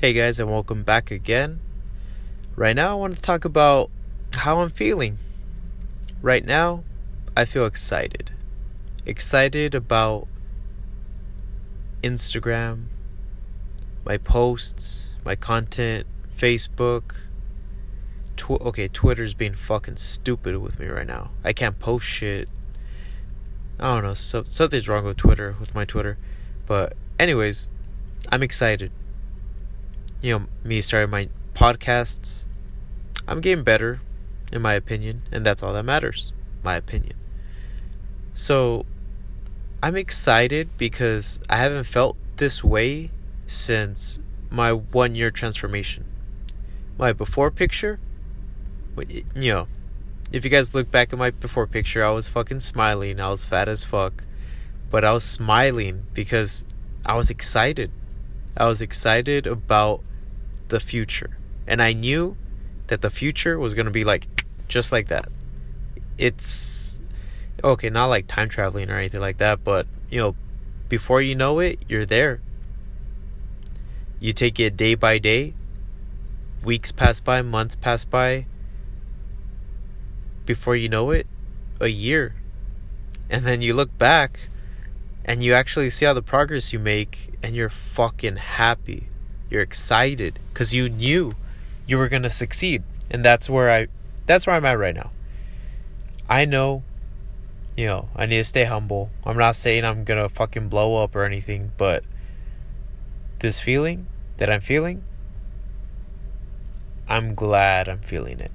Hey guys, and welcome back again. Right now, I want to talk about how I'm feeling. Right now, I feel excited. Excited about Instagram, my posts, my content, Facebook. Tw- okay, Twitter's being fucking stupid with me right now. I can't post shit. I don't know, so, something's wrong with Twitter, with my Twitter. But, anyways, I'm excited you know, me starting my podcasts, I'm getting better, in my opinion, and that's all that matters, my opinion. So, I'm excited because I haven't felt this way since my one year transformation. My before picture, you know, if you guys look back at my before picture, I was fucking smiling. I was fat as fuck. But I was smiling because I was excited. I was excited about the future. And I knew that the future was going to be like just like that. It's okay, not like time traveling or anything like that, but you know, before you know it, you're there. You take it day by day. Weeks pass by, months pass by. Before you know it, a year. And then you look back and you actually see all the progress you make and you're fucking happy. You're excited because you knew you were gonna succeed, and that's where I, that's where I'm at right now. I know, you know, I need to stay humble. I'm not saying I'm gonna fucking blow up or anything, but this feeling that I'm feeling, I'm glad I'm feeling it.